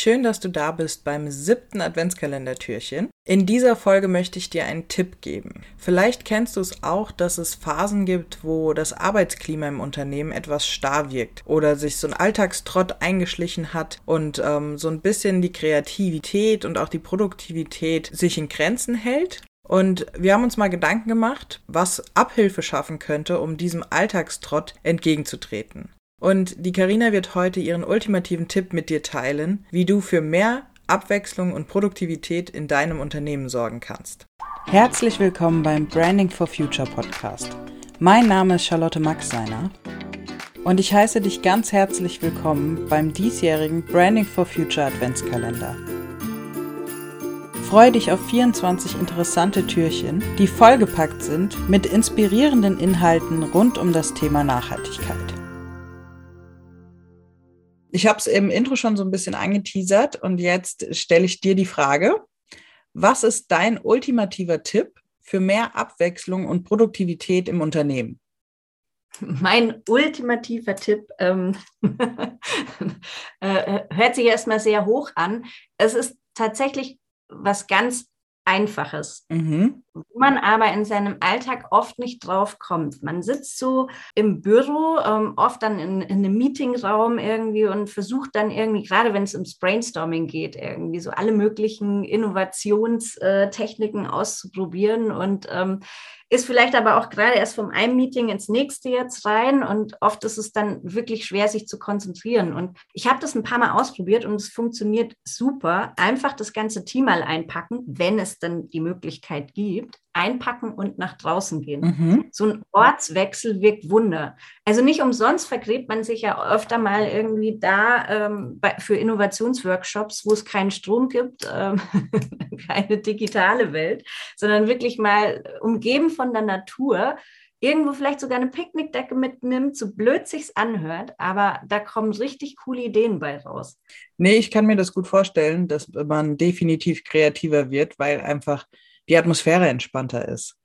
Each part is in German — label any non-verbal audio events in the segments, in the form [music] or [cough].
Schön, dass du da bist beim siebten Adventskalendertürchen. In dieser Folge möchte ich dir einen Tipp geben. Vielleicht kennst du es auch, dass es Phasen gibt, wo das Arbeitsklima im Unternehmen etwas starr wirkt oder sich so ein Alltagstrott eingeschlichen hat und ähm, so ein bisschen die Kreativität und auch die Produktivität sich in Grenzen hält. Und wir haben uns mal Gedanken gemacht, was Abhilfe schaffen könnte, um diesem Alltagstrott entgegenzutreten. Und die Karina wird heute ihren ultimativen Tipp mit dir teilen, wie du für mehr Abwechslung und Produktivität in deinem Unternehmen sorgen kannst. Herzlich willkommen beim Branding for Future Podcast. Mein Name ist Charlotte Maxseiner und ich heiße dich ganz herzlich willkommen beim diesjährigen Branding for Future Adventskalender. Freue dich auf 24 interessante Türchen, die vollgepackt sind mit inspirierenden Inhalten rund um das Thema Nachhaltigkeit. Ich habe es im Intro schon so ein bisschen angeteasert und jetzt stelle ich dir die Frage, was ist dein ultimativer Tipp für mehr Abwechslung und Produktivität im Unternehmen? Mein ultimativer Tipp ähm, [laughs] äh, hört sich erstmal sehr hoch an. Es ist tatsächlich was ganz Einfaches, mhm. Wo man aber in seinem Alltag oft nicht drauf kommt. Man sitzt so im Büro, ähm, oft dann in, in, einem Meetingraum irgendwie und versucht dann irgendwie, gerade wenn es ums Brainstorming geht, irgendwie so alle möglichen Innovationstechniken auszuprobieren und ähm, ist vielleicht aber auch gerade erst vom einem Meeting ins nächste jetzt rein und oft ist es dann wirklich schwer, sich zu konzentrieren. Und ich habe das ein paar Mal ausprobiert und es funktioniert super. Einfach das ganze Team mal einpacken, wenn es dann die Möglichkeit gibt einpacken und nach draußen gehen. Mhm. So ein Ortswechsel wirkt Wunder. Also nicht umsonst vergräbt man sich ja öfter mal irgendwie da ähm, bei, für Innovationsworkshops, wo es keinen Strom gibt, ähm, [laughs] keine digitale Welt, sondern wirklich mal umgeben von der Natur irgendwo vielleicht sogar eine Picknickdecke mitnimmt, so blöd sich's anhört, aber da kommen richtig coole Ideen bei raus. Nee, ich kann mir das gut vorstellen, dass man definitiv kreativer wird, weil einfach die Atmosphäre entspannter ist.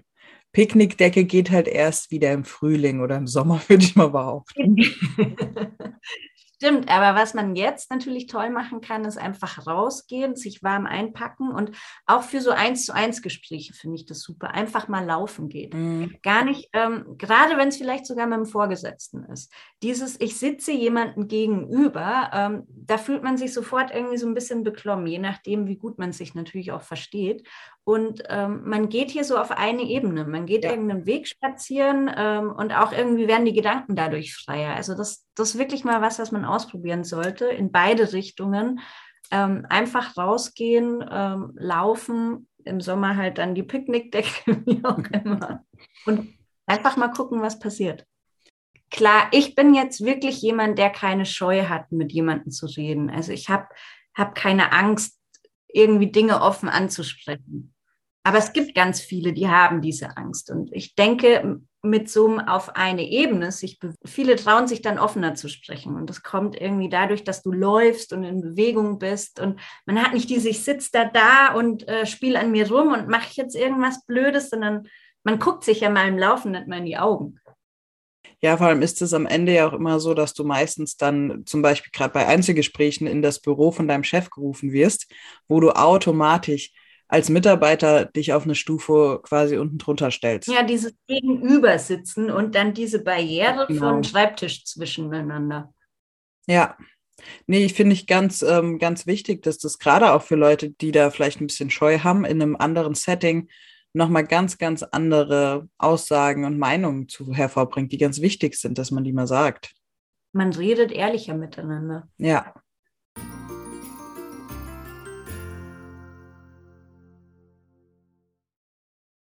Picknickdecke geht halt erst wieder im Frühling oder im Sommer, [laughs] würde ich mal behaupten. [laughs] Stimmt, aber was man jetzt natürlich toll machen kann, ist einfach rausgehen, sich warm einpacken und auch für so eins zu eins Gespräche finde ich das super. Einfach mal laufen geht. Mhm. Gar nicht, ähm, gerade wenn es vielleicht sogar mit dem Vorgesetzten ist. Dieses, ich sitze jemandem gegenüber, ähm, da fühlt man sich sofort irgendwie so ein bisschen beklommen, je nachdem, wie gut man sich natürlich auch versteht. Und ähm, man geht hier so auf eine Ebene. Man geht ja. irgendeinen Weg spazieren ähm, und auch irgendwie werden die Gedanken dadurch freier. Also das, das ist wirklich mal was, was man ausprobieren sollte, in beide Richtungen. Ähm, einfach rausgehen, ähm, laufen, im Sommer halt dann die Picknickdecke, [laughs] wie auch immer. Und einfach mal gucken, was passiert. Klar, ich bin jetzt wirklich jemand, der keine Scheu hat, mit jemandem zu reden. Also ich habe hab keine Angst, irgendwie Dinge offen anzusprechen. Aber es gibt ganz viele, die haben diese Angst. Und ich denke, mit so einem auf eine Ebene, sich, viele trauen sich dann offener zu sprechen. Und das kommt irgendwie dadurch, dass du läufst und in Bewegung bist. Und man hat nicht diese, ich sitze da da und äh, spiele an mir rum und mache jetzt irgendwas Blödes, sondern man guckt sich ja mal im Laufen nicht mal in die Augen. Ja, vor allem ist es am Ende ja auch immer so, dass du meistens dann zum Beispiel gerade bei Einzelgesprächen in das Büro von deinem Chef gerufen wirst, wo du automatisch als Mitarbeiter dich auf eine Stufe quasi unten drunter stellst. Ja, dieses Gegenübersitzen und dann diese Barriere genau. von Schreibtisch zwischeneinander. Ja. Nee, ich finde ich ganz, ähm, ganz wichtig, dass das gerade auch für Leute, die da vielleicht ein bisschen Scheu haben, in einem anderen Setting nochmal ganz, ganz andere Aussagen und Meinungen zu hervorbringt, die ganz wichtig sind, dass man die mal sagt. Man redet ehrlicher miteinander. Ja.